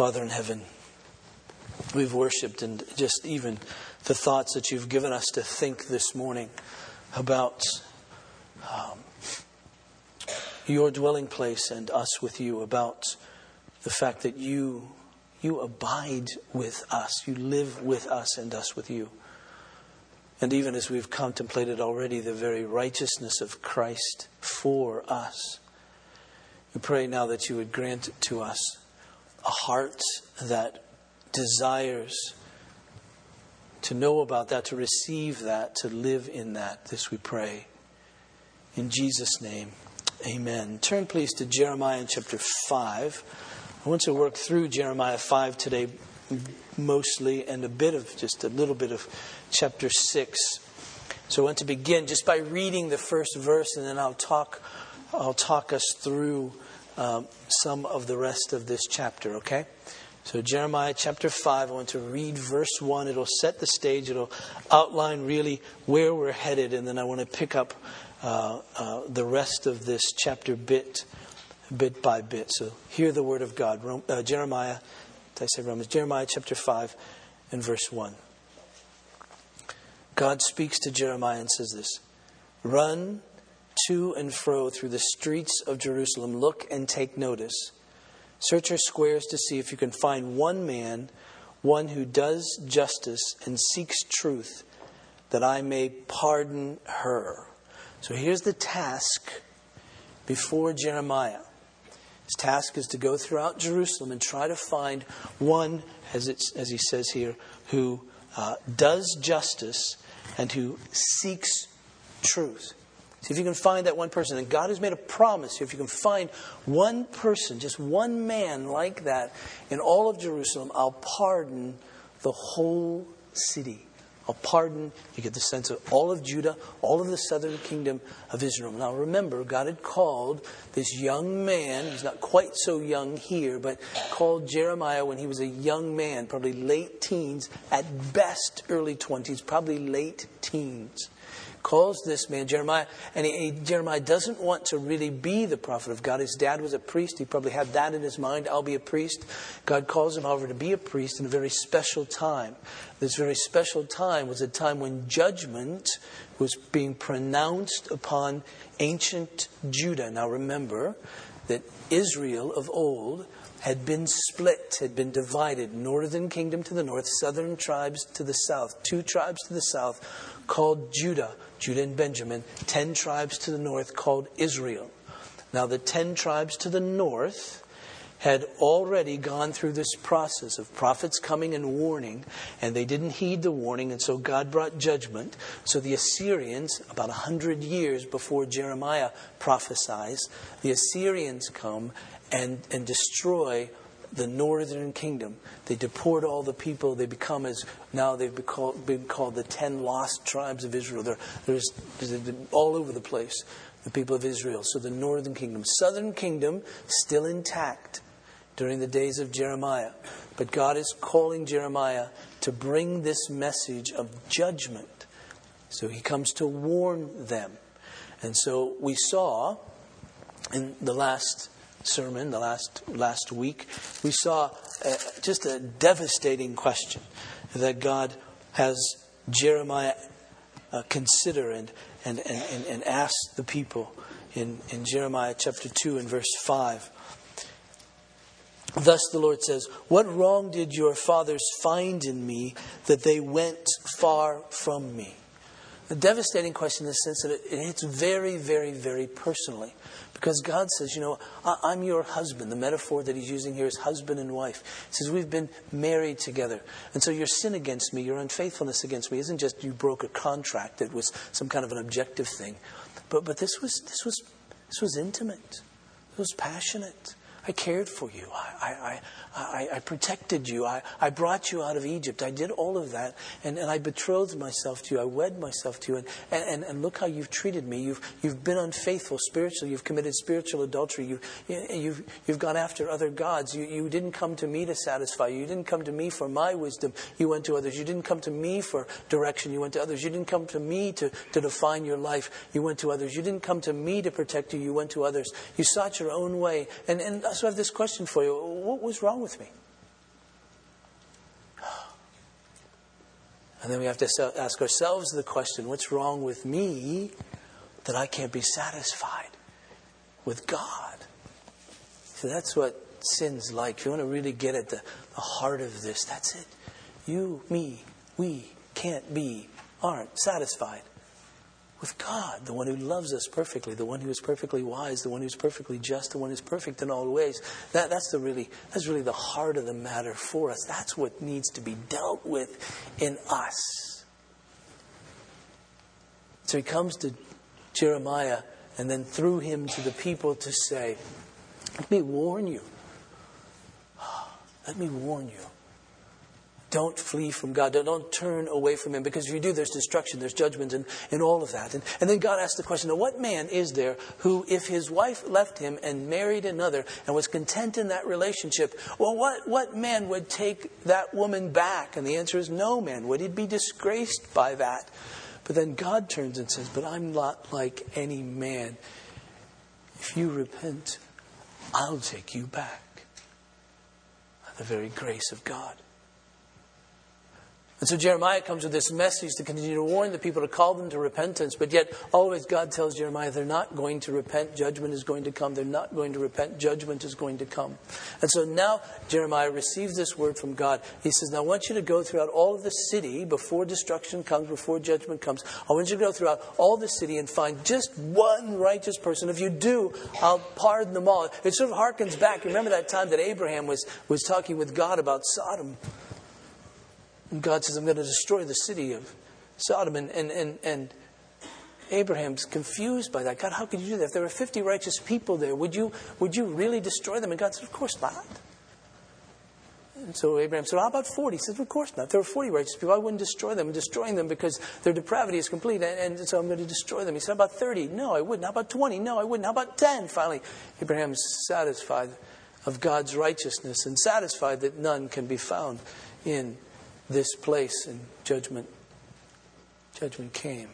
Father in heaven, we've worshiped and just even the thoughts that you've given us to think this morning about um, your dwelling place and us with you, about the fact that you you abide with us, you live with us and us with you. And even as we've contemplated already the very righteousness of Christ for us, we pray now that you would grant it to us a heart that desires to know about that, to receive that, to live in that. This we pray. In Jesus' name, amen. Turn please to Jeremiah chapter 5. I want to work through Jeremiah 5 today mostly and a bit of just a little bit of chapter 6. So I want to begin just by reading the first verse and then I'll talk I'll talk us through um, some of the rest of this chapter, okay? So, Jeremiah chapter 5, I want to read verse 1. It'll set the stage, it'll outline really where we're headed, and then I want to pick up uh, uh, the rest of this chapter bit, bit by bit. So, hear the word of God. Rome, uh, Jeremiah, did I say Romans? Jeremiah chapter 5 and verse 1. God speaks to Jeremiah and says this Run to and fro through the streets of Jerusalem, look and take notice. Search her squares to see if you can find one man, one who does justice and seeks truth, that I may pardon her. So here's the task before Jeremiah. His task is to go throughout Jerusalem and try to find one, as, as he says here, who uh, does justice and who seeks truth. See if you can find that one person. And God has made a promise. If you can find one person, just one man like that in all of Jerusalem, I'll pardon the whole city. I'll pardon, you get the sense of all of Judah, all of the southern kingdom of Israel. Now remember, God had called this young man, he's not quite so young here, but called Jeremiah when he was a young man, probably late teens, at best early 20s, probably late teens calls this man Jeremiah, and he, he, Jeremiah doesn't want to really be the prophet of God. His dad was a priest. He probably had that in his mind. I'll be a priest. God calls him, however, to be a priest in a very special time. This very special time was a time when judgment was being pronounced upon ancient Judah. Now remember that Israel of old had been split, had been divided, northern kingdom to the north, southern tribes to the south, two tribes to the south called Judah, Judah and Benjamin, ten tribes to the north called Israel. Now, the ten tribes to the north had already gone through this process of prophets coming and warning, and they didn't heed the warning, and so God brought judgment. So the Assyrians, about a hundred years before Jeremiah prophesies, the Assyrians come and, and destroy the northern kingdom. They deport all the people. They become as now they've been called, been called the ten lost tribes of Israel. They're, there's, all over the place, the people of Israel. So the northern kingdom, southern kingdom, still intact during the days of Jeremiah. But God is calling Jeremiah to bring this message of judgment. So he comes to warn them. And so we saw in the last sermon, the last, last week, we saw uh, just a devastating question that God has Jeremiah uh, consider and, and, and, and ask the people in, in Jeremiah chapter 2 and verse 5. Thus the Lord says, What wrong did your fathers find in me that they went far from me? A devastating question in the sense that it hits very, very, very personally. Because God says, you know, I'm your husband. The metaphor that he's using here is husband and wife. He says, we've been married together. And so your sin against me, your unfaithfulness against me, isn't just you broke a contract that was some kind of an objective thing. But, but this, was, this, was, this was intimate, it was passionate. I cared for you. I, I, I, I, protected you. I, I brought you out of Egypt. I did all of that. And, and I betrothed myself to you. I wed myself to you. And, and, and look how you've treated me. You've, you've been unfaithful spiritually. You've committed spiritual adultery. You, you've, you've gone after other gods. You, you didn't come to me to satisfy you. You didn't come to me for my wisdom. You went to others. You didn't come to me for direction. You went to others. You didn't come to me to, to define your life. You went to others. You didn't come to me to protect you. You went to others. You sought your own way. And, and also have this question for you What was wrong with me? And then we have to ask ourselves the question What's wrong with me that I can't be satisfied with God? So that's what sin's like. If you want to really get at the, the heart of this, that's it. You, me, we can't be, aren't satisfied with God, the one who loves us perfectly, the one who is perfectly wise, the one who's perfectly just, the one who's perfect in all ways. That, that's, the really, that's really the heart of the matter for us. That's what needs to be dealt with in us. So he comes to Jeremiah and then through him to the people to say, Let me warn you. Let me warn you. Don't flee from God. Don't, don't, turn away from Him because if you do, there's destruction, there's judgment, and, and all of that. And, and then God asked the question now, what man is there who, if his wife left him and married another and was content in that relationship, well, what, what man would take that woman back? And the answer is no man. Would he be disgraced by that? But then God turns and says, But I'm not like any man. If you repent, I'll take you back. The very grace of God. And so Jeremiah comes with this message to continue to warn the people, to call them to repentance. But yet, always God tells Jeremiah they're not going to repent. Judgment is going to come. They're not going to repent. Judgment is going to come. And so now Jeremiah receives this word from God. He says, Now I want you to go throughout all of the city before destruction comes, before judgment comes. I want you to go throughout all the city and find just one righteous person. If you do, I'll pardon them all. It sort of harkens back. Remember that time that Abraham was, was talking with God about Sodom. And God says, I'm going to destroy the city of Sodom. And, and, and, and Abraham's confused by that. God, how could you do that? If there were 50 righteous people there, would you, would you really destroy them? And God said, Of course not. And so Abraham said, How about 40? He said, Of course not. If there were 40 righteous people, I wouldn't destroy them. I'm destroying them because their depravity is complete, and, and so I'm going to destroy them. He said, How about 30? No, I wouldn't. How about 20? No, I wouldn't. How about 10? Finally, Abraham's satisfied of God's righteousness and satisfied that none can be found in this place and judgment judgment came.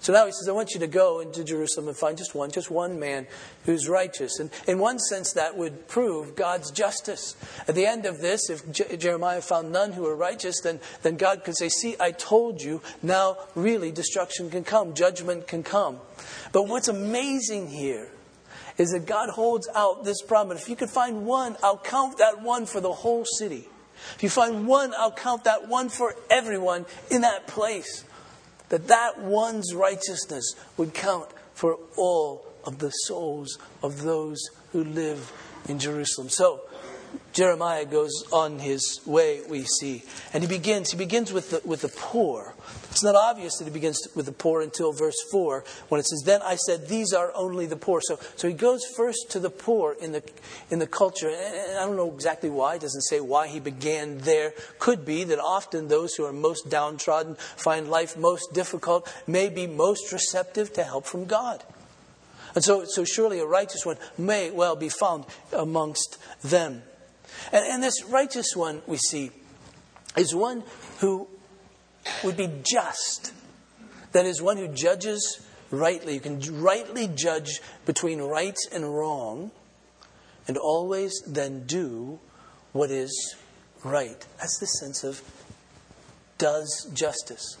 So now he says, I want you to go into Jerusalem and find just one, just one man who's righteous. And in one sense, that would prove God's justice. At the end of this, if Je- Jeremiah found none who were righteous, then, then God could say, See, I told you, now really destruction can come, judgment can come. But what's amazing here is that God holds out this promise. If you could find one, I'll count that one for the whole city. If you find one, I'll count that one for everyone in that place. That that one's righteousness would count for all of the souls of those who live in Jerusalem. So, Jeremiah goes on his way, we see. And he begins, he begins with the, with the poor. It's not obvious that he begins with the poor until verse 4 when it says, Then I said, These are only the poor. So, so he goes first to the poor in the, in the culture. And I don't know exactly why. It doesn't say why he began there. Could be that often those who are most downtrodden find life most difficult, may be most receptive to help from God. And so, so surely a righteous one may well be found amongst them. And, and this righteous one, we see, is one who would be just. That is, one who judges rightly. You can rightly judge between right and wrong, and always then do what is right. That's the sense of does justice.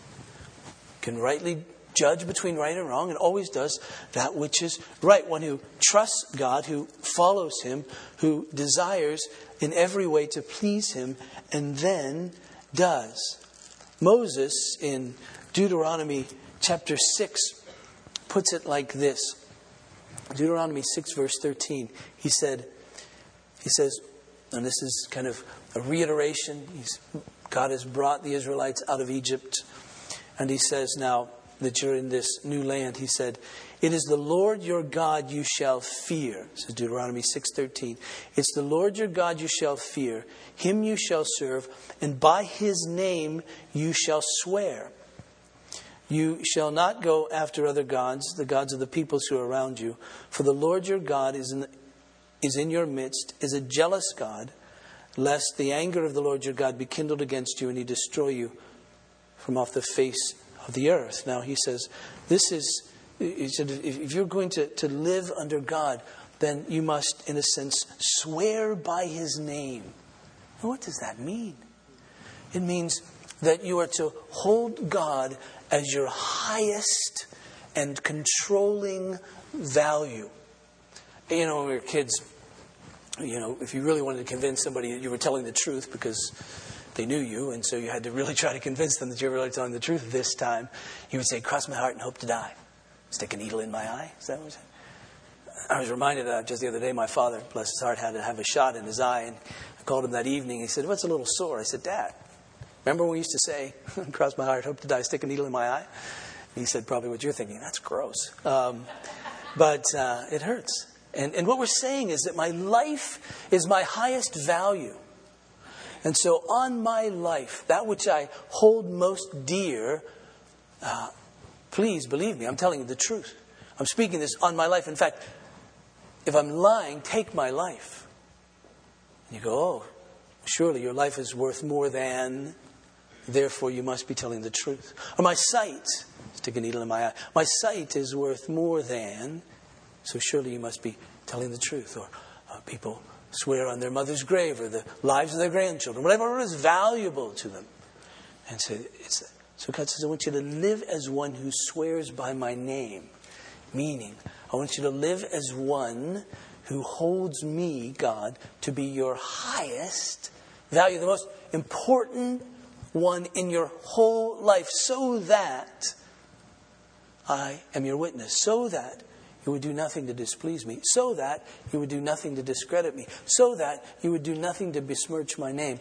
Can rightly judge between right and wrong and always does that which is right. One who trusts God, who follows Him, who desires in every way to please Him, and then does. Moses in Deuteronomy chapter 6 puts it like this Deuteronomy 6, verse 13. He said, He says, and this is kind of a reiteration. He's, God has brought the Israelites out of Egypt. And he says, Now, that you're in this new land, he said, It is the Lord your God you shall fear. Is Deuteronomy 6.13. It's the Lord your God you shall fear. Him you shall serve, and by his name you shall swear. You shall not go after other gods, the gods of the peoples who are around you. For the Lord your God is in, is in your midst, is a jealous God, lest the anger of the Lord your God be kindled against you and he destroy you from off the face of the earth. Now, he says, this is, he said, if you're going to, to live under God, then you must, in a sense, swear by his name. Now, what does that mean? It means that you are to hold God as your highest and controlling value. You know, when we were kids, you know, if you really wanted to convince somebody that you were telling the truth because they knew you, and so you had to really try to convince them that you were really telling the truth this time, you would say, Cross my heart and hope to die. Stick a needle in my eye. Is that what I was reminded uh, just the other day, my father, bless his heart, had to have a shot in his eye. And I called him that evening. He said, What's a little sore? I said, Dad, remember when we used to say, Cross my heart, hope to die, stick a needle in my eye? And he said, Probably what you're thinking. That's gross. Um, but uh, it hurts. And, and what we're saying is that my life is my highest value. And so, on my life, that which I hold most dear, uh, please believe me, I'm telling you the truth. I'm speaking this on my life. In fact, if I'm lying, take my life. And you go, oh, surely your life is worth more than, therefore you must be telling the truth. Or my sight, stick a needle in my eye, my sight is worth more than, so surely you must be telling the truth. Or uh, people swear on their mother's grave or the lives of their grandchildren, whatever is valuable to them. And say, it's, so God says, I want you to live as one who swears by my name. Meaning, I want you to live as one who holds me, God, to be your highest value, the most important one in your whole life, so that I am your witness, so that you would do nothing to displease me, so that you would do nothing to discredit me, so that you would do nothing to besmirch my name.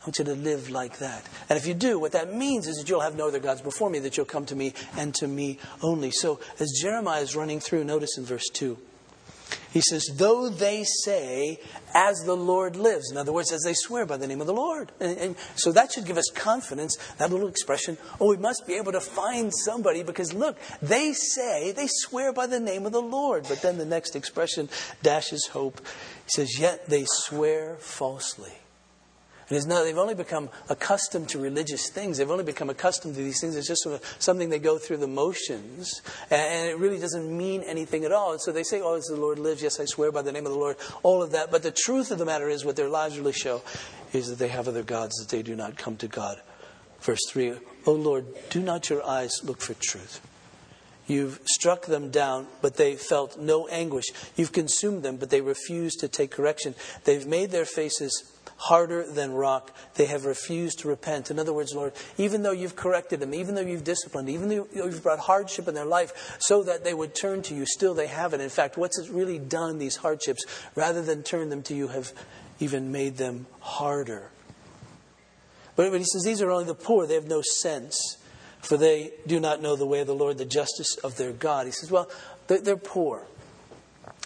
I want you to live like that. And if you do, what that means is that you'll have no other gods before me, that you'll come to me and to me only. So as Jeremiah is running through, notice in verse 2, he says, Though they say, as the Lord lives. In other words, as they swear by the name of the Lord. And, and, so that should give us confidence, that little expression, oh, we must be able to find somebody because look, they say, they swear by the name of the Lord. But then the next expression dashes hope. He says, Yet they swear falsely. It's not, they've only become accustomed to religious things. They've only become accustomed to these things. It's just sort of something they go through the motions. And it really doesn't mean anything at all. And so they say, oh, as the Lord lives, yes, I swear by the name of the Lord, all of that. But the truth of the matter is, what their lives really show is that they have other gods, that they do not come to God. Verse three: 3 O Lord, do not your eyes look for truth? You've struck them down, but they felt no anguish. You've consumed them, but they refused to take correction. They've made their faces harder than rock. They have refused to repent. In other words, Lord, even though you've corrected them, even though you've disciplined, even though you've brought hardship in their life so that they would turn to you, still they haven't. In fact, what's it really done, these hardships, rather than turn them to you, have even made them harder. But he says, These are only the poor. They have no sense, for they do not know the way of the Lord, the justice of their God. He says, Well, they're poor.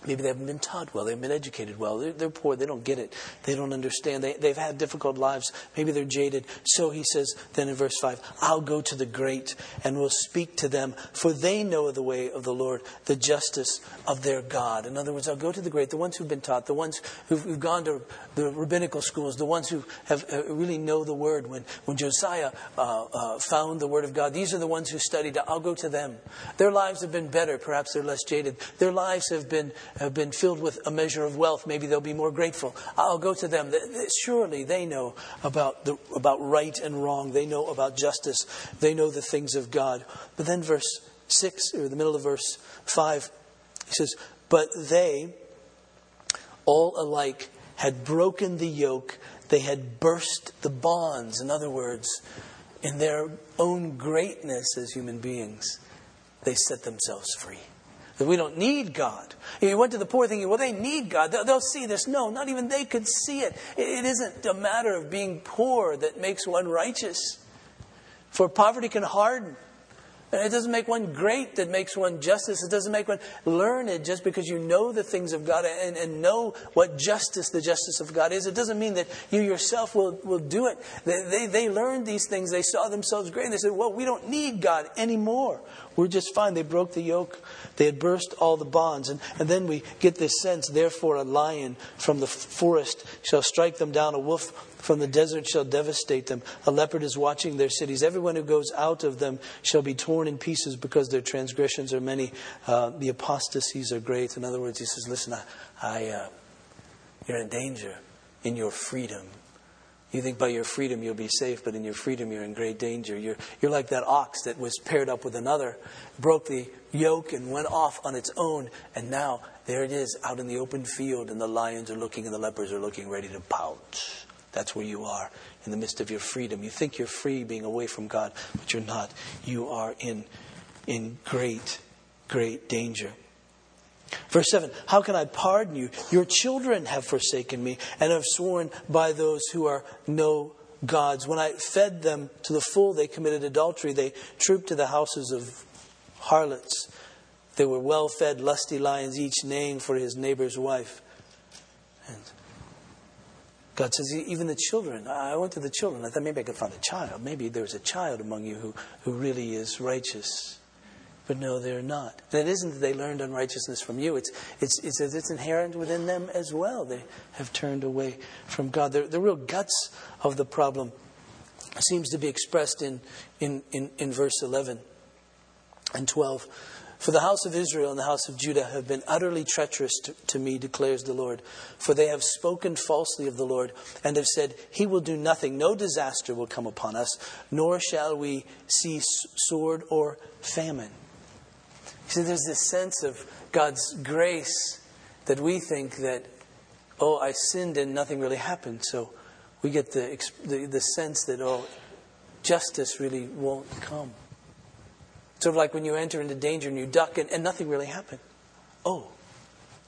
Maybe they haven't been taught well. They haven't been educated well. They're, they're poor. They don't get it. They don't understand. They, they've had difficult lives. Maybe they're jaded. So he says then in verse 5 I'll go to the great and will speak to them, for they know the way of the Lord, the justice of their God. In other words, I'll go to the great, the ones who've been taught, the ones who've, who've gone to the rabbinical schools, the ones who have uh, really know the word. When, when Josiah uh, uh, found the word of God, these are the ones who studied. I'll go to them. Their lives have been better. Perhaps they're less jaded. Their lives have been have been filled with a measure of wealth, maybe they'll be more grateful. I'll go to them. Surely they know about, the, about right and wrong. They know about justice. They know the things of God. But then, verse 6, or the middle of verse 5, he says, But they all alike had broken the yoke, they had burst the bonds. In other words, in their own greatness as human beings, they set themselves free that we don't need God. He went to the poor thinking, well, they need God. They'll, they'll see this. No, not even they could see it. it. It isn't a matter of being poor that makes one righteous. For poverty can harden. It doesn't make one great that makes one justice. It doesn't make one learned just because you know the things of God and, and know what justice, the justice of God is. It doesn't mean that you yourself will, will do it. They, they, they learned these things. They saw themselves great. And they said, well, we don't need God anymore. We're just fine. They broke the yoke. They had burst all the bonds. And, and then we get this sense, therefore, a lion from the forest shall strike them down, a wolf from the desert shall devastate them. A leopard is watching their cities. Everyone who goes out of them shall be torn in pieces because their transgressions are many. Uh, the apostasies are great. In other words, he says, Listen, I, I uh, you're in danger in your freedom You think by your freedom you'll be safe, but in your freedom you're in great danger. You're, you're like that ox that was paired up with another, broke the yoke and went off on its own, and now there it is out in the open field, and the lions are looking and the lepers are looking ready to pounce. That's where you are in the midst of your freedom. You think you're free being away from God, but you're not. You are in, in great, great danger. Verse 7 How can I pardon you? Your children have forsaken me and have sworn by those who are no gods. When I fed them to the full, they committed adultery. They trooped to the houses of harlots. They were well fed, lusty lions, each neighing for his neighbor's wife. And God says, even the children. I went to the children. I thought maybe I could find a child. Maybe there's a child among you who, who really is righteous. But no, they're not. It isn't that they learned unrighteousness from you. It's, it's, it's, it's inherent within them as well. They have turned away from God. The, the real guts of the problem seems to be expressed in, in, in, in verse 11 and 12. For the house of Israel and the house of Judah have been utterly treacherous to, to, me, declares the Lord. For they have spoken falsely of the Lord, and have said, He will do nothing. No disaster will come upon us, nor shall we see sword or famine. See, there's this sense of God's grace that we think that, oh, I sinned and nothing really happened. So we get the, the, the sense that, oh, justice really won't come. Sort of like when you enter into danger and you duck and, and nothing really happened. Oh,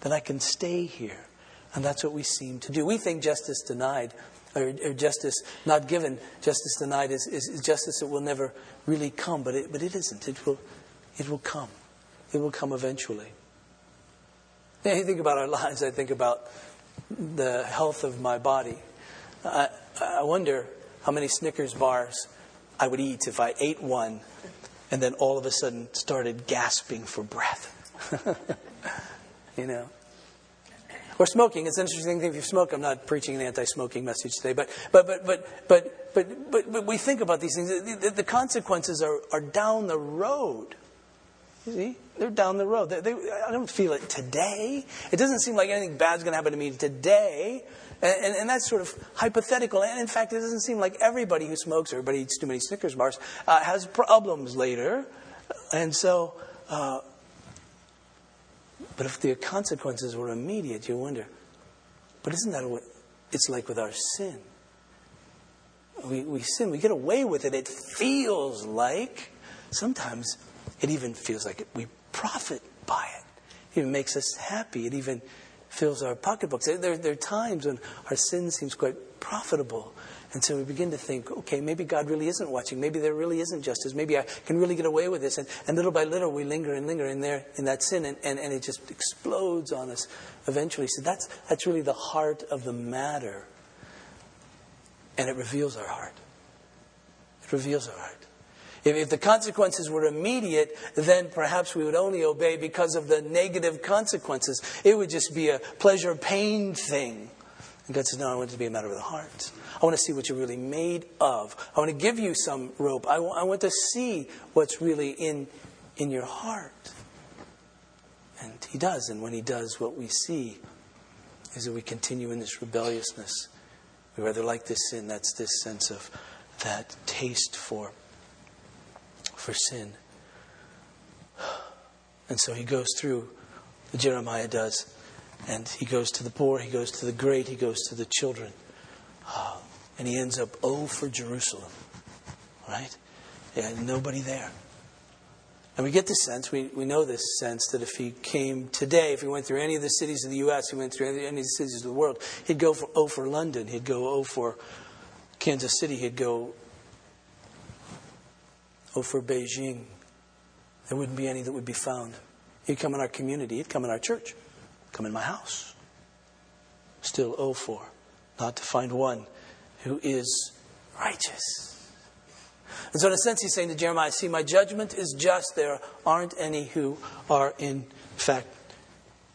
then I can stay here. And that's what we seem to do. We think justice denied, or, or justice not given, justice denied is, is, is, justice that will never really come, but it, but it isn't. It will, it will come. It will come eventually. Yeah, you think about our lives, I think about the health of my body. I, I wonder how many Snickers bars I would eat if I ate one and then all of a sudden started gasping for breath. you know? Or smoking. It's an interesting thing if you smoke. I'm not preaching an anti-smoking message today, but but but but but but but, but we think about these things. The, the consequences are, are down the road. You see? They're down the road. They, they, I don't feel it today. It doesn't seem like anything bad's going to happen to me today. And, and, and, that's sort of hypothetical. And in fact, it doesn't seem like everybody who smokes, everybody eats too many Snickers bars, uh, has problems later. And so, uh, but if the consequences were immediate, you wonder, but isn't that what it's like with our sin? We, we sin, we get away with it. It feels like sometimes it even feels like we profit by it. It even makes us happy. It even fills our pocketbooks. There, there are times when our sin seems quite profitable. And so we begin to think, okay, maybe God really isn't watching. Maybe there really isn't justice. Maybe I can really get away with this. And, and little by little, we linger and linger in there in that sin, and, and, and it just explodes on us eventually. So that's, that's really the heart of the matter. And it reveals our heart. It reveals our heart. If, if the consequences were immediate, then perhaps we would only obey because of the negative consequences. It would just be a pleasure pain thing. And God says, No, I want it to be a matter of the heart. I want to see what you're really made of. I want to give you some rope. I, w- I want to see what's really in, in your heart. And He does. And when He does, what we see is that we continue in this rebelliousness. We rather like this sin. That's this sense of that taste for for sin. And so he goes through, Jeremiah does, and he goes to the poor, he goes to the great, he goes to the children. And he ends up, oh, for Jerusalem. Right? Yeah, nobody there. And we get this sense, we, we know this sense, that if he came today, if he went through any of the cities of the U.S., he went through any, any of the cities of the world, he'd go for oh for London, he'd go oh for Kansas City, he'd go or for Beijing, there wouldn't be any that would be found. He'd come in our community, he'd come in our church, come in my house. Still oh for not to find one who is righteous. And so, in a sense, he's saying to Jeremiah, See, my judgment is just. There aren't any who are in fact,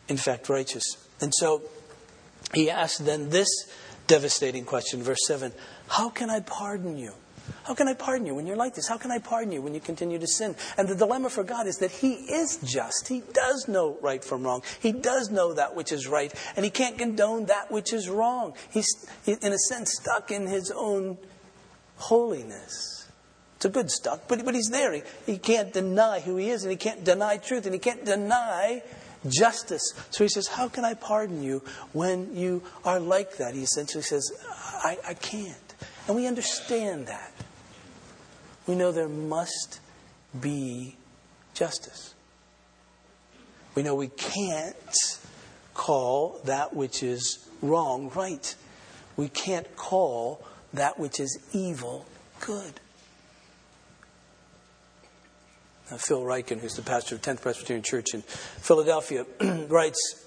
in fact righteous. And so he asks then this devastating question, verse 7 How can I pardon you? How can I pardon you when you're like this? How can I pardon you when you continue to sin? And the dilemma for God is that He is just. He does know right from wrong. He does know that which is right, and He can't condone that which is wrong. He's, in a sense, stuck in His own holiness. It's a good stuck, but, but He's there. He, he can't deny who He is, and He can't deny truth, and He can't deny justice. So He says, How can I pardon you when you are like that? He essentially says, I, I can't. And we understand that we know there must be justice. We know we can't call that which is wrong right. We can't call that which is evil good. Now, Phil Ryken, who's the pastor of 10th Presbyterian Church in Philadelphia, writes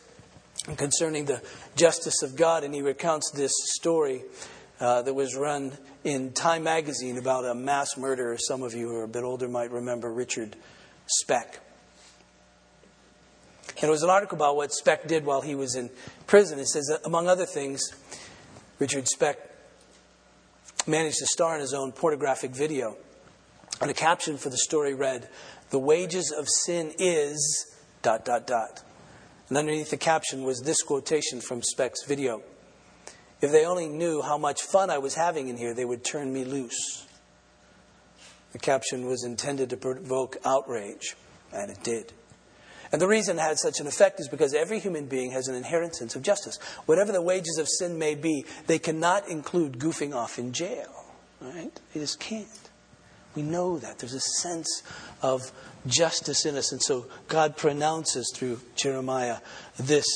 concerning the justice of God, and he recounts this story uh, that was run in Time magazine about a mass murderer. Some of you who are a bit older might remember Richard Speck. And it was an article about what Speck did while he was in prison. It says, among other things, Richard Speck managed to star in his own pornographic video. And a caption for the story read, The wages of sin is dot dot dot. And underneath the caption was this quotation from Speck's video. If they only knew how much fun I was having in here, they would turn me loose. The caption was intended to provoke outrage, and it did. And the reason it had such an effect is because every human being has an inherent sense of justice. Whatever the wages of sin may be, they cannot include goofing off in jail. Right? They just can't. We know that. There's a sense of justice in us. And so God pronounces through Jeremiah this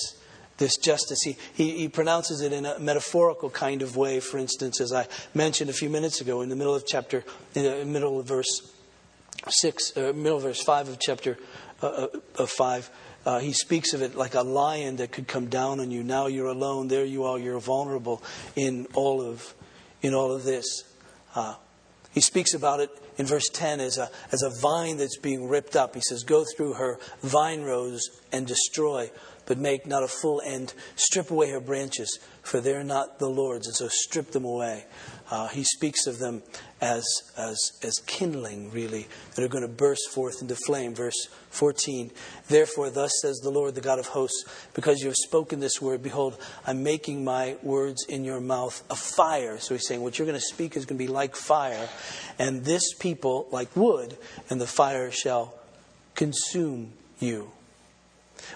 this justice. He, he, he, pronounces it in a metaphorical kind of way. For instance, as I mentioned a few minutes ago, in the middle of chapter, in the middle of verse six, uh, middle verse five of chapter uh, uh, of five, uh, he speaks of it like a lion that could come down on you. Now you're alone. There you are. You're vulnerable in all of in all of this. Uh, he speaks about it in verse 10 as a, as a vine that's being ripped up. He says, Go through her vine rows and destroy but make not a full end. Strip away her branches, for they're not the Lord's, and so strip them away. Uh, he speaks of them as, as, as kindling, really, that are going to burst forth into flame. Verse 14 Therefore, thus says the Lord, the God of hosts, because you have spoken this word, behold, I'm making my words in your mouth a fire. So he's saying, What you're going to speak is going to be like fire, and this people like wood, and the fire shall consume you.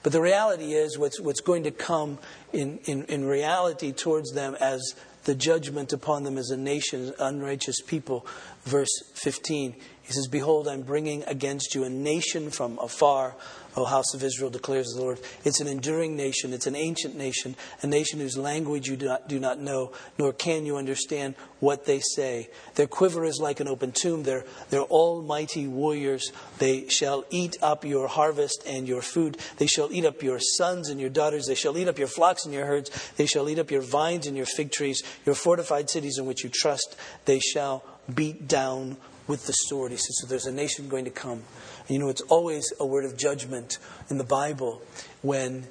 But the reality is, what's, what's going to come in, in, in reality towards them as the judgment upon them as a nation, unrighteous people. Verse 15, he says, Behold, I'm bringing against you a nation from afar O house of Israel, declares the Lord. It's an enduring nation. It's an ancient nation, a nation whose language you do not, do not know, nor can you understand what they say. Their quiver is like an open tomb. They're, they're almighty warriors. They shall eat up your harvest and your food. They shall eat up your sons and your daughters. They shall eat up your flocks and your herds. They shall eat up your vines and your fig trees, your fortified cities in which you trust. They shall beat down with the sword. He says, So there's a nation going to come you know, it's always a word of judgment in the Bible when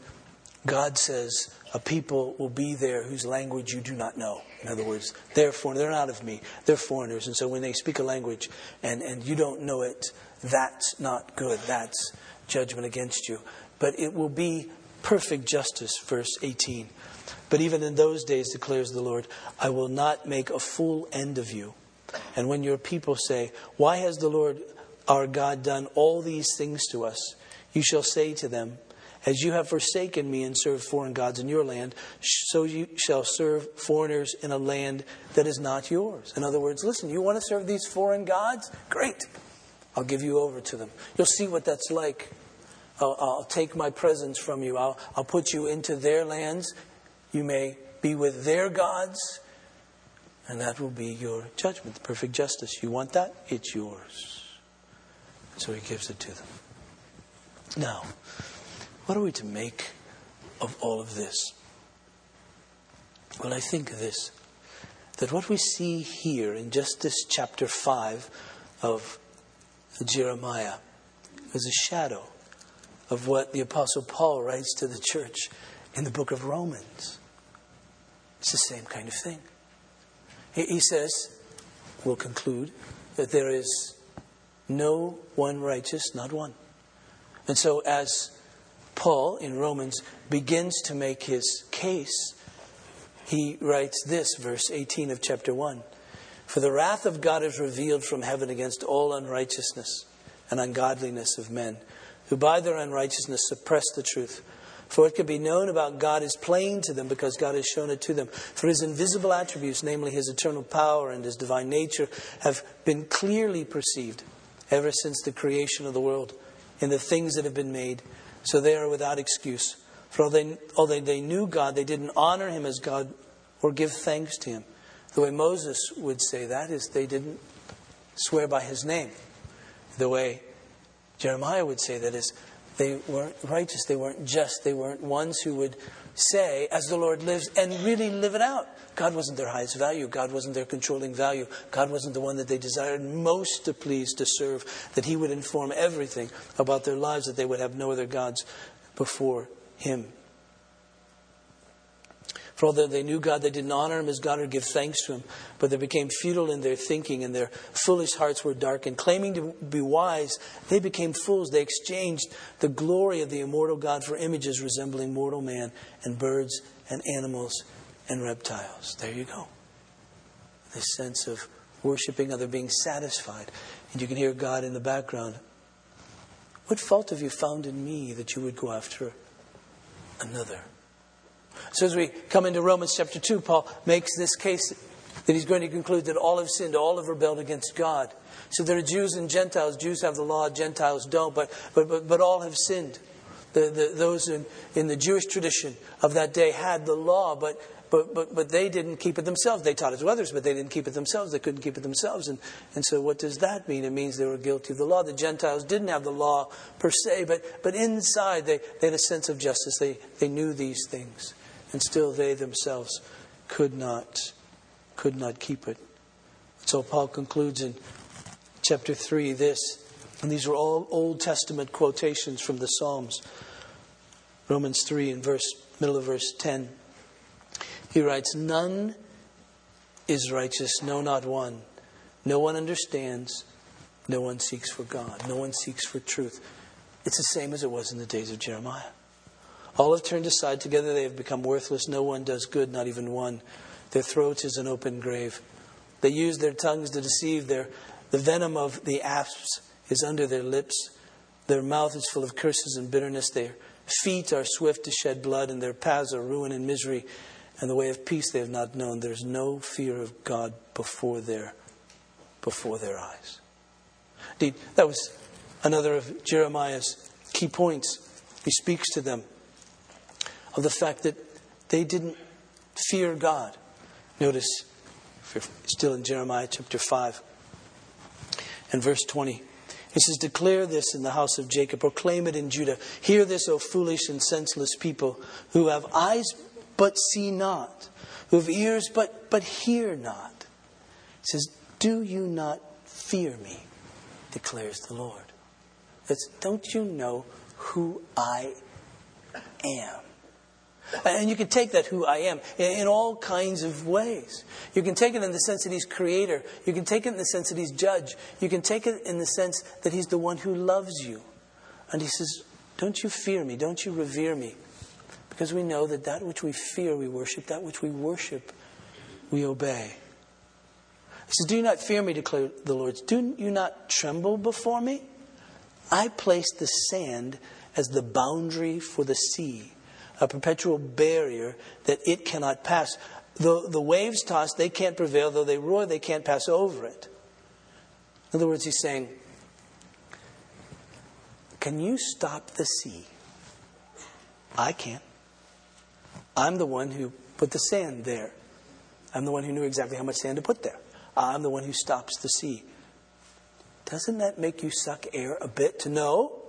God says, a people will be there whose language you do not know. In other words, they're foreign, they're not of me. They're foreigners. And so when they speak a language and, and you don't know it, that's not good. That's judgment against you. But it will be perfect justice, verse 18. But even in those days, declares the Lord, I will not make a full end of you. And when your people say, Why has the Lord our God done all these things to us, you shall say to them, As you have forsaken me and served foreign gods in your land, so you shall serve foreigners in a land that is not yours. In other words, listen, you want to serve these foreign gods? Great. I'll give you over to them. You'll see what that's like. I'll, I'll take my presence from you. I'll, I'll put you into their lands. You may be with their gods, and that will be your judgment, the perfect justice. You want that? It's yours. So he gives it to them. Now, what are we to make of all of this? Well, I think this that what we see here in just this chapter 5 of Jeremiah is a shadow of what the Apostle Paul writes to the church in the book of Romans. It's the same kind of thing. He, says, we'll conclude that there is no one righteous, not one. And so, as Paul in Romans begins to make his case, he writes this, verse 18 of chapter 1 For the wrath of God is revealed from heaven against all unrighteousness and ungodliness of men, who by their unrighteousness suppress the truth. For what can be known about God is plain to them because God has shown it to them. For his invisible attributes, namely his eternal power and his divine nature, have been clearly perceived ever since the creation of the world in the things that have been made. So they are without excuse. For although they, they knew God, they didn't honor him as God or give thanks to him. The way Moses would say that is they didn't swear by his name. The way Jeremiah would say that is they weren't righteous, they weren't just, they weren't ones who would say, as the Lord lives, and really live it out. God wasn't their highest value. God wasn't their controlling value. God wasn't the one that they desired most to please, to serve, that He would inform everything about their lives, that they would have no other gods before Him. For although they knew God, they didn't honor him as God or give thanks to him, but they became futile in their thinking, and their foolish hearts were darkened. Claiming to be wise, they became fools. They exchanged the glory of the immortal God for images resembling mortal man and birds and animals and reptiles. There you go. This sense of worshiping other, being satisfied. And you can hear God in the background. What fault have you found in me that you would go after another? So as we come into Romans chapter 2, Paul makes this case that he's going to conclude that all have sinned, all have rebelled against God. So there are Jews and Gentiles. Jews have the law, Gentiles don't, but, but, but, but all have sinned. The, the, those in, in the Jewish tradition of that day had the law, but, but, but, but they didn't keep it themselves. They taught it to others, but they didn't keep it themselves. They couldn't keep it themselves. And, and so, what does that mean? It means they were guilty of the law. The Gentiles didn't have the law per se, but, but inside they, they had a sense of justice. They, they knew these things and still they themselves could not could not keep it. So Paul concludes in chapter 3 this, and these are all Old Testament quotations from the Psalms. Romans 3 in verse middle of verse 10. He writes, None is righteous, no not one. No one understands, no one seeks for God, no one seeks for truth. It's the same as it was in the days of Jeremiah. All have turned aside. Together they have become worthless. No one does good, not even one. Their throat is an open grave. They use their tongues to deceive. Their, the venom of the asps is under their lips. Their mouth is full of curses and bitterness. Their feet are swift to shed blood, and their paths are ruin and misery. And the way of peace they have not known. There's no fear of God before their, before their eyes. Indeed, that was another of Jeremiah's key points. He speaks to them of the fact that they didn't fear God. Notice, still in Jeremiah chapter 5 and verse 20. He says, Declare this in the house of Jacob, proclaim it in Judah. Hear this, O foolish and senseless people, who have eyes but see not, who have ears but, but hear not. He says, Do you not fear me, declares the Lord. That's, don't you know who I am? And you can take that who I am in all kinds of ways. You can take it in the sense that he's creator. You can take it in the sense that he's judge. You can take it in the sense that he's the one who loves you. And he says, Don't you fear me. Don't you revere me. Because we know that that which we fear, we worship. That which we worship, we obey. He says, Do you not fear me, declare the Lord. Do you not tremble before me? I placed the sand as the boundary for the sea a perpetual barrier that it cannot pass. The, the waves toss, they can't prevail. Though they roar, they can't pass over it. In other words, he's saying, Can you stop the sea? I can't. I'm the one who put the sand there. I'm the one who knew exactly how much sand to put there. I'm the one who stops the sea. Doesn't that make you suck air a bit to know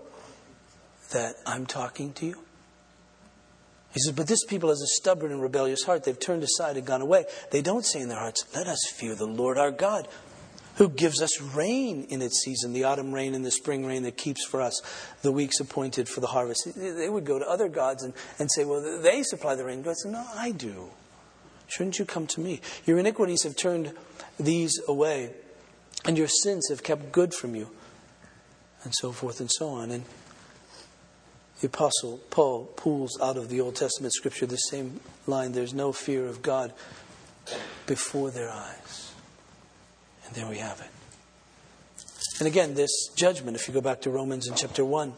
that I'm talking to you? He says, But this people has a stubborn and rebellious heart. They've turned aside and gone away. They don't say in their hearts, Let us fear the Lord our God, who gives us rain in its season, the autumn rain and the spring rain that keeps for us the weeks appointed for the harvest. They would go to other gods and, and say, Well, they supply the rain. God said, No, I do. Shouldn't you come to me? Your iniquities have turned these away. and your sins have kept good from you, and so forth and so on. And the Apostle Paul pulls out of the Old Testament scripture the same line there's no fear of God before their eyes. And there we have it. And again, this judgment, if you go back to Romans in chapter 1,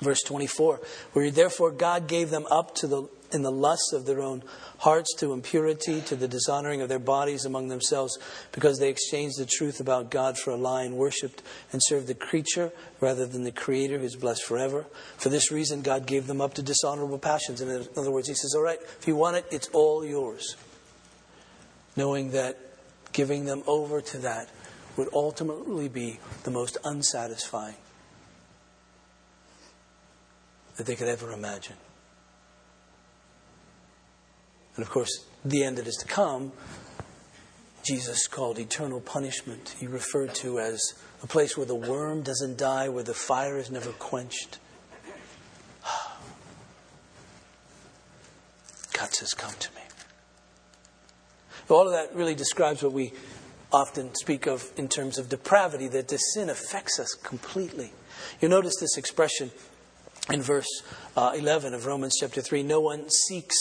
verse 24, where therefore God gave them up to the in the lusts of their own hearts to impurity, to the dishonoring of their bodies among themselves, because they exchanged the truth about God for a lie and worshipped and served the creature rather than the Creator who is blessed forever. For this reason, God gave them up to dishonorable passions. In other words, He says, All right, if you want it, it's all yours. Knowing that giving them over to that would ultimately be the most unsatisfying that they could ever imagine. And of course, the end that is to come, Jesus called eternal punishment. He referred to as a place where the worm doesn't die, where the fire is never quenched. God says, Come to me. All of that really describes what we often speak of in terms of depravity, that the sin affects us completely. You notice this expression in verse uh, 11 of Romans chapter 3 no one seeks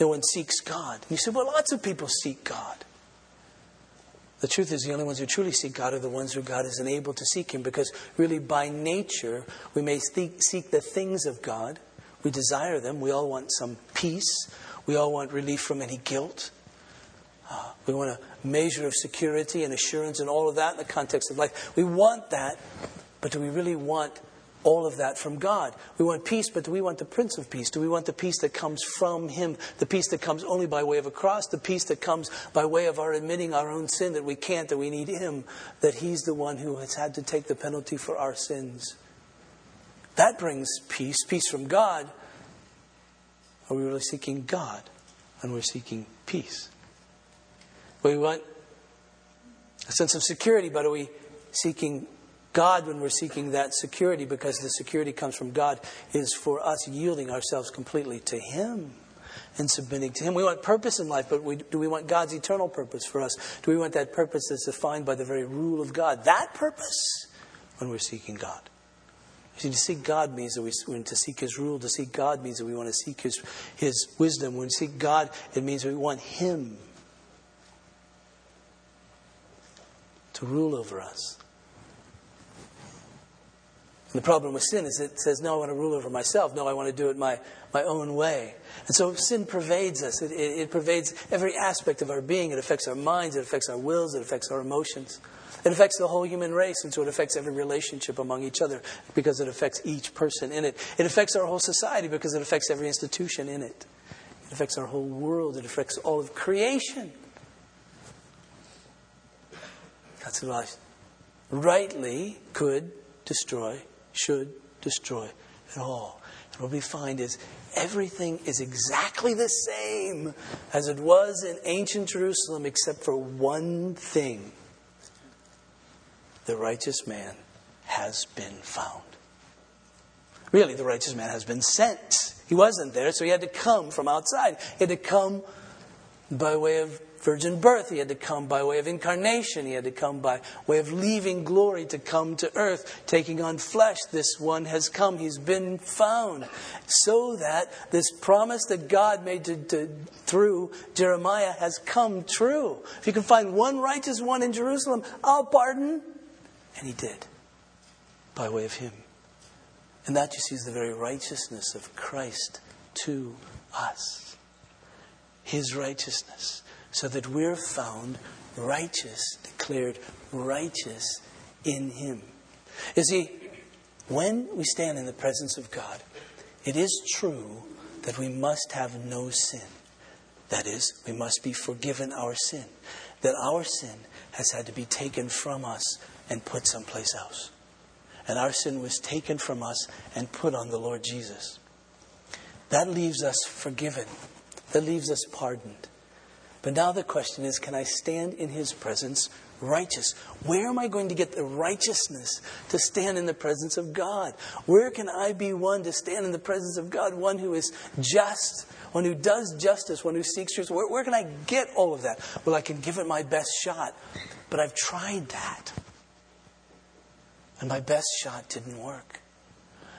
no one seeks God. And you say, well, lots of people seek God. The truth is, the only ones who truly seek God are the ones who God is unable to seek Him because, really, by nature, we may seek the things of God. We desire them. We all want some peace. We all want relief from any guilt. Uh, we want a measure of security and assurance and all of that in the context of life. We want that, but do we really want all of that from God? We want peace, but do we want the Prince of Peace? Do we want the peace that comes from Him? The peace that comes only by way of a cross? The peace that comes by way of our admitting our own sin, that we can't, that we need Him, that He's the one who has had to take the penalty for our sins? That brings peace, peace from God. Are we really seeking God? And we're seeking peace. We want a sense of security, but are we seeking God when we're seeking that security? Because the security comes from God, is for us yielding ourselves completely to Him and submitting to Him. We want purpose in life, but we, do we want God's eternal purpose for us? Do we want that purpose that's defined by the very rule of God? That purpose when we're seeking God. See, to seek God means that we want to seek His rule. To seek God means that we want to seek His, His wisdom. When we seek God, it means we want Him rule over us. And the problem with sin is it says, no, I want to rule over myself. No, I want to do it my, my own way. And so sin pervades us. It, it, it pervades every aspect of our being. It affects our minds. It affects our wills. It affects our emotions. It affects the whole human race, and so it affects every relationship among each other because it affects each person in it. It affects our whole society because it affects every institution in it. It affects our whole world. It affects all of creation. That's what I rightly could destroy, should destroy it all. And what we find is everything is exactly the same as it was in ancient Jerusalem, except for one thing the righteous man has been found. Really, the righteous man has been sent. He wasn't there, so he had to come from outside. He had to come by way of virgin birth. He had to come by way of incarnation. He had to come by way of leaving glory to come to earth, taking on flesh. This one has come. He's been found. So that this promise that God made to, to, through Jeremiah has come true. If you can find one righteous one in Jerusalem, I'll pardon. And he did, by way of him. And that, you see, is the very righteousness of Christ to us. His righteousness so that we're found righteous, declared righteous in Him. You see, when we stand in the presence of God, it is true that we must have no sin. That is, we must be forgiven our sin. That our sin has had to be taken from us and put someplace else. And our sin was taken from us and put on the Lord Jesus. That leaves us forgiven. That leaves us pardoned. But now the question is can I stand in his presence righteous? Where am I going to get the righteousness to stand in the presence of God? Where can I be one to stand in the presence of God? One who is just, one who does justice, one who seeks truth. Where, where can I get all of that? Well, I can give it my best shot, but I've tried that. And my best shot didn't work.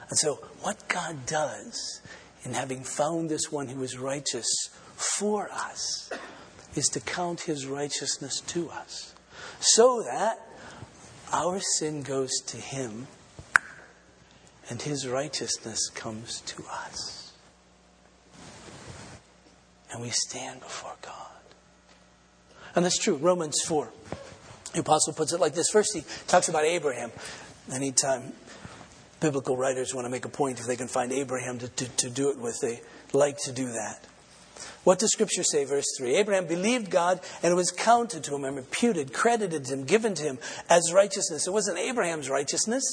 And so, what God does in having found this one who is righteous for us is to count his righteousness to us so that our sin goes to him and his righteousness comes to us. And we stand before God. And that's true. Romans 4. The apostle puts it like this. First, he talks about Abraham. Anytime biblical writers want to make a point, if they can find Abraham to, to, to do it with, they like to do that. What does Scripture say, verse 3? Abraham believed God, and it was counted to him and reputed, credited to him, given to him as righteousness. It wasn't Abraham's righteousness.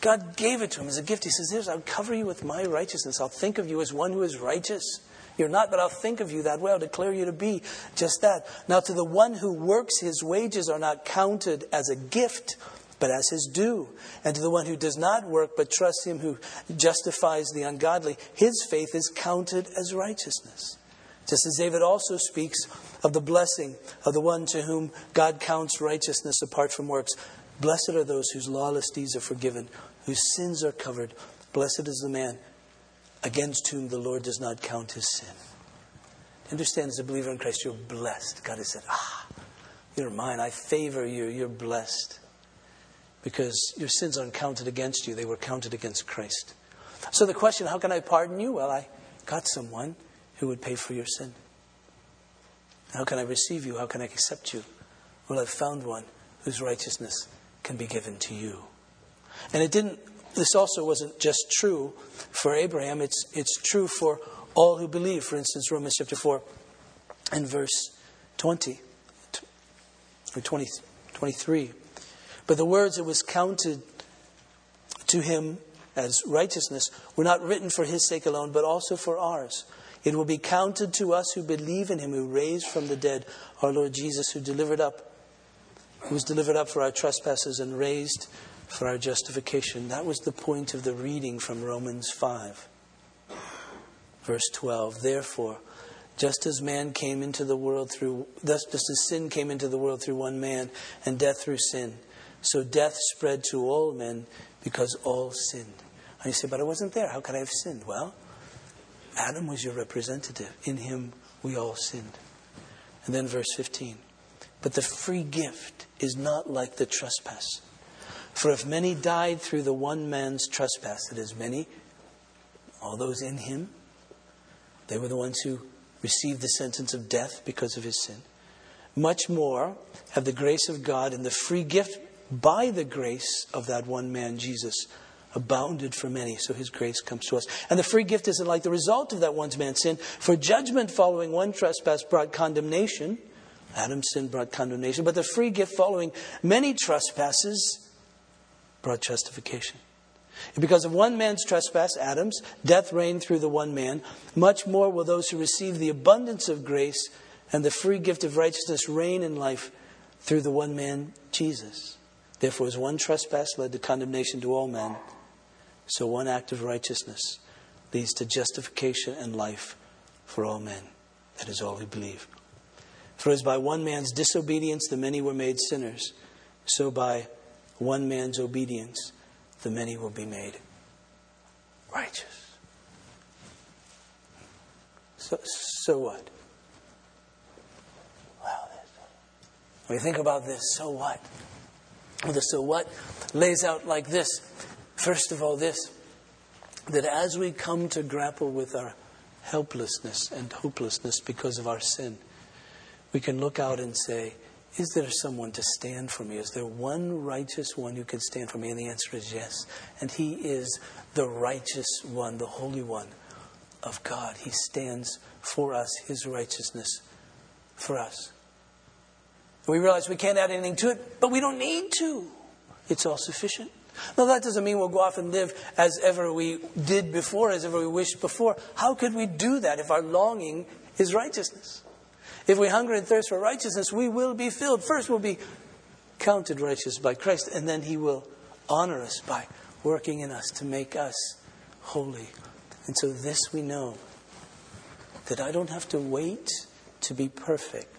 God gave it to him as a gift. He says, I'll cover you with my righteousness. I'll think of you as one who is righteous. You're not, but I'll think of you that way. I'll declare you to be just that. Now, to the one who works, his wages are not counted as a gift, but as his due. And to the one who does not work, but trusts him who justifies the ungodly, his faith is counted as righteousness. Just as David also speaks of the blessing of the one to whom God counts righteousness apart from works. Blessed are those whose lawless deeds are forgiven, whose sins are covered. Blessed is the man against whom the Lord does not count his sin. Understand, as a believer in Christ, you're blessed. God has said, Ah, you're mine. I favor you. You're blessed. Because your sins aren't counted against you, they were counted against Christ. So the question, how can I pardon you? Well, I got someone who would pay for your sin. How can I receive you? How can I accept you? Well, I've found one whose righteousness can be given to you. And it didn't, this also wasn't just true for Abraham, it's, it's true for all who believe. For instance, Romans chapter 4 and verse 20, or 20, 23. But the words that was counted to him as righteousness were not written for his sake alone, but also for ours. It will be counted to us who believe in him who raised from the dead our Lord Jesus, who delivered up, who was delivered up for our trespasses and raised for our justification. That was the point of the reading from Romans 5. Verse 12. Therefore, just as man came into the world through, thus just as sin came into the world through one man, and death through sin, so death spread to all men because all sinned. And you say, but I wasn't there. How could I have sinned? Well, Adam was your representative. In him, we all sinned. And then verse 15. But the free gift is not like the trespass. For if many died through the one man's trespass, that is, many, all those in him, they were the ones who received the sentence of death because of his sin. Much more have the grace of God and the free gift by the grace of that one man, Jesus, abounded for many, so his grace comes to us. And the free gift isn't like the result of that one man's sin. For judgment following one trespass brought condemnation. Adam's sin brought condemnation. But the free gift following many trespasses brought justification. And because of one man's trespass, Adam's, death reigned through the one man, much more will those who receive the abundance of grace and the free gift of righteousness reign in life through the one man, Jesus. Therefore, as one trespass led to condemnation to all men, so one act of righteousness leads to justification and life for all men. That is all who believe. For as by one man's disobedience the many were made sinners, so by one man's obedience the many will be made righteous. So, so what? Well, when we think about this, so what? The so what lays out like this First of all, this that as we come to grapple with our helplessness and hopelessness because of our sin, we can look out and say, Is there someone to stand for me? Is there one righteous one who can stand for me? And the answer is yes. And he is the righteous one, the holy one of God. He stands for us, his righteousness for us. We realize we can't add anything to it, but we don't need to. It's all sufficient. Now, that doesn't mean we'll go off and live as ever we did before, as ever we wished before. How could we do that if our longing is righteousness? If we hunger and thirst for righteousness, we will be filled. First, we'll be counted righteous by Christ, and then He will honor us by working in us to make us holy. And so, this we know that I don't have to wait to be perfect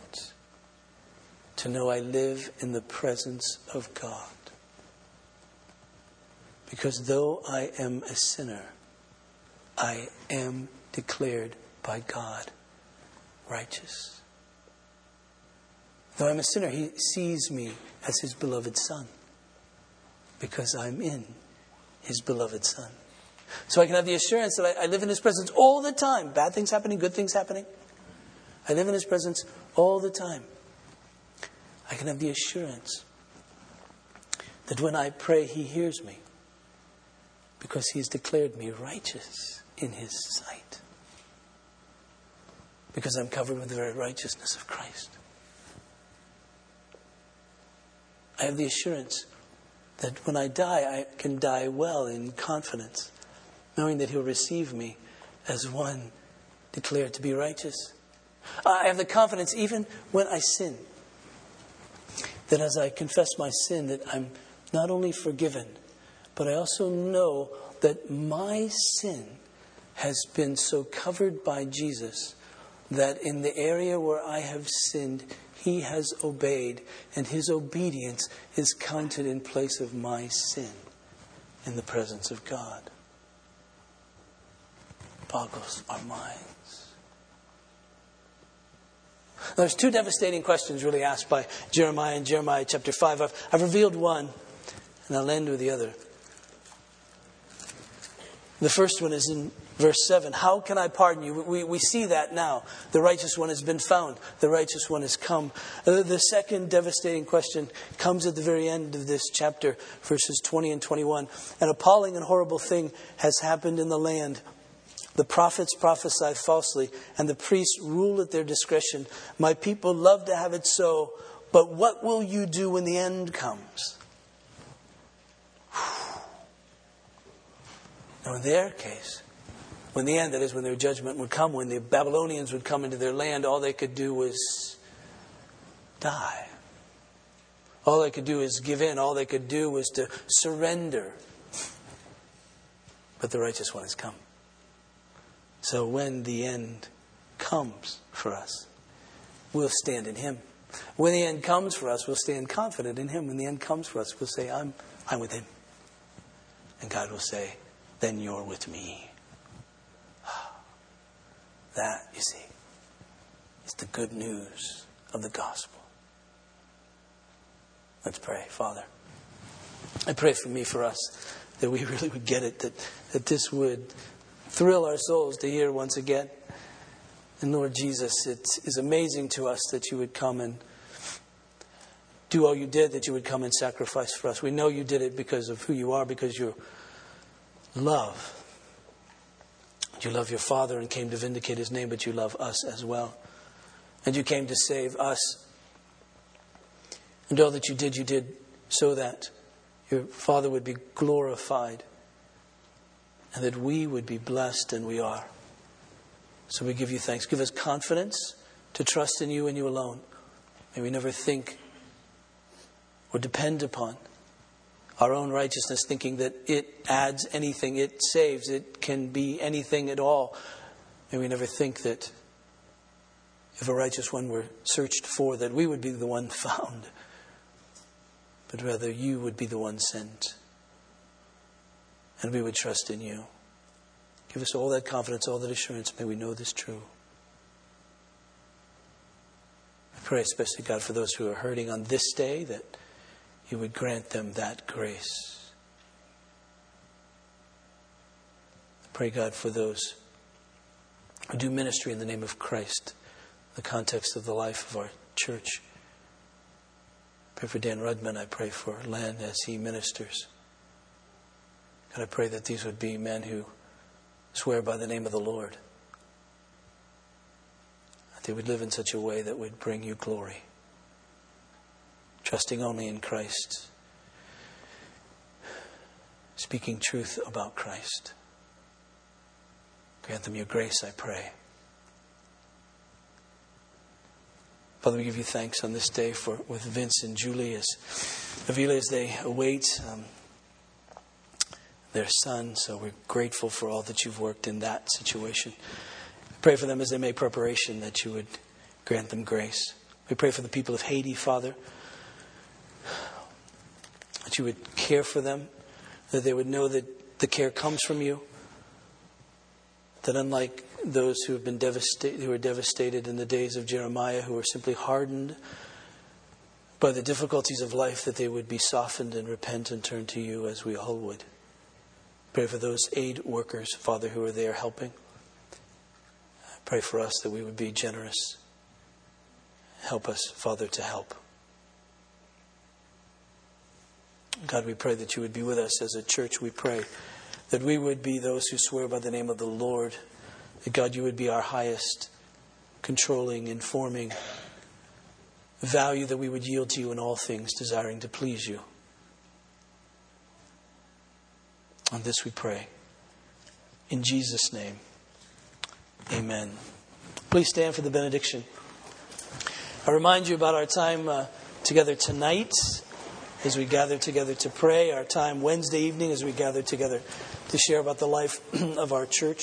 to know I live in the presence of God. Because though I am a sinner, I am declared by God righteous. Though I'm a sinner, He sees me as His beloved Son because I'm in His beloved Son. So I can have the assurance that I, I, live in His presence all the time. Bad things happening, good things happening. I live in His presence all the time. I can have the assurance that when I pray, He hears me because He has declared me righteous in His sight. Because I'm covered with the very righteousness of Christ. I have the assurance that when I die, I can die well in confidence, knowing that He'll receive me as one declared to be righteous. I have the confidence, even when I sin, that as I confess my sin, that I'm not only forgiven, but I also know that my sin has been so covered by Jesus that in the area where I have sinned, he has obeyed, and his obedience is counted in place of my sin in the presence of God. Boggles our There's two devastating questions really asked by Jeremiah in Jeremiah chapter 5. I've, I've revealed one, and I'll end with the other. The first one is in verse 7. How can I pardon you? We, we see that now. The righteous one has been found, the righteous one has come. Uh, the second devastating question comes at the very end of this chapter, verses 20 and 21. An appalling and horrible thing has happened in the land. The prophets prophesy falsely, and the priests rule at their discretion. My people love to have it so, but what will you do when the end comes? Now, in their case, when the end, that is, when their judgment would come, when the Babylonians would come into their land, all they could do was die. All they could do is give in. All they could do was to surrender. But the righteous one has come. So when the end comes for us, we'll stand in Him. When the end comes for us, we'll stand confident in Him. When the end comes for us, we'll say, I'm, I'm with Him. And God will say, then you're with me. That, you see, is the good news of the gospel. Let's pray, Father. I pray for me, for us, that we really would get it, that, that this would thrill our souls to hear once again. And Lord Jesus, it is amazing to us that you would come and do all you did, that you would come and sacrifice for us. We know you did it because of who you are, because you're love. You love your Father and came to vindicate his name, but you love us as well. And you came to save us. And all that you did, you did so that your Father would be glorified and that we would be blessed, and we are. So we give you thanks. Give us confidence to trust in you and you alone. May we never think or depend upon our own righteousness, thinking that it adds anything, it saves, it can be anything at all. May we never think that if a righteous one were searched for, that we would be the one found, but rather you would be the one sent, and we would trust in you. Give us all that confidence, all that assurance. May we know this true. I pray especially, God, for those who are hurting on this day that you would grant them that grace. I pray, God, for those who do ministry in the name of Christ, the context of the life of our church. I pray for Dan Rudman. I pray for Len as he ministers. God, I pray that these would be men who swear by the name of the Lord. That they would live in such a way that would bring you glory trusting only in Christ, speaking truth about Christ. Grant them your grace, I pray. Father, we give you thanks on this day for with Vince and Julie as Avila as they await um, their son. So we're grateful for all that you've worked in that situation. Pray for them as they make preparation that you would grant them grace. We pray for the people of Haiti, Father, that you would care for them, that they would know that the care comes from you, that unlike those who have been devastated, who were devastated in the days of Jeremiah, who were simply hardened by the difficulties of life, that they would be softened and repent and turn to you as we all would. Pray for those aid workers, Father, who are there helping. Pray for us that we would be generous. Help us, Father, to help. God, we pray that you would be with us as a church. We pray that we would be those who swear by the name of the Lord that God, you would be our highest controlling, informing value that we would yield to you in all things, desiring to please you. On this we pray. In Jesus' name, amen. Please stand for the benediction. I remind you about our time uh, together tonight as we gather together to pray, our time Wednesday evening as we gather together to share about the life of our church.